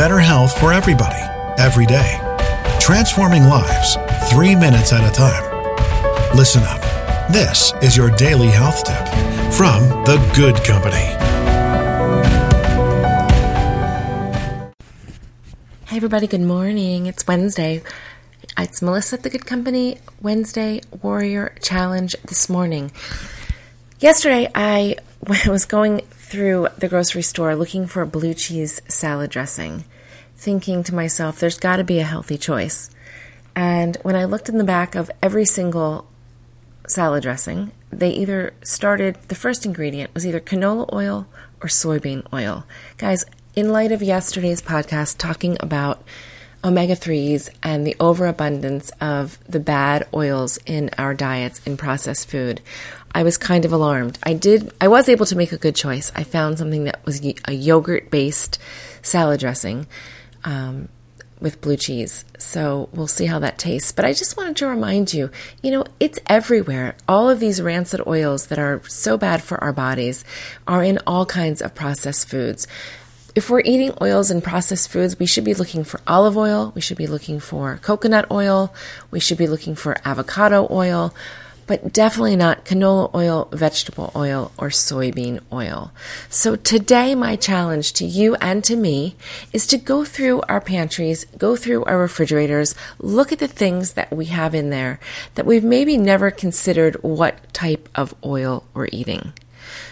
better health for everybody, every day. Transforming lives, three minutes at a time. Listen up. This is your daily health tip from The Good Company. Hey, everybody, good morning. It's Wednesday. It's Melissa at The Good Company, Wednesday Warrior Challenge this morning. Yesterday, I was going through the grocery store looking for a blue cheese salad dressing, thinking to myself, there's got to be a healthy choice. And when I looked in the back of every single salad dressing, they either started, the first ingredient was either canola oil or soybean oil. Guys, in light of yesterday's podcast talking about omega 3s and the overabundance of the bad oils in our diets in processed food, I was kind of alarmed. I did I was able to make a good choice. I found something that was a yogurt based salad dressing um, with blue cheese. So we'll see how that tastes. But I just wanted to remind you, you know, it's everywhere. All of these rancid oils that are so bad for our bodies are in all kinds of processed foods if we're eating oils and processed foods, we should be looking for olive oil, we should be looking for coconut oil, we should be looking for avocado oil, but definitely not canola oil, vegetable oil, or soybean oil. So today, my challenge to you and to me is to go through our pantries, go through our refrigerators, look at the things that we have in there that we've maybe never considered what type of oil we're eating.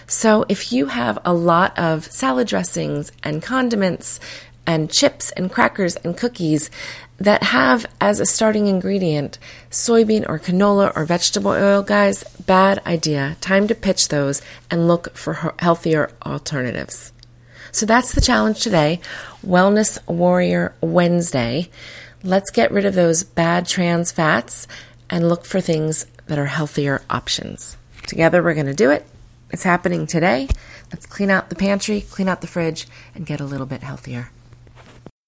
So if you have a lot of salad dressings and condiments and chips and crackers and cookies that have as a starting ingredient soybean or canola or vegetable oil, guys, bad idea. Time to pitch those and look for healthier alternatives. So that's the challenge today Wellness Warrior Wednesday. Let's get rid of those bad trans fats and look for things that are healthier options. Together, we're going to do it. It's happening today. Let's clean out the pantry, clean out the fridge, and get a little bit healthier.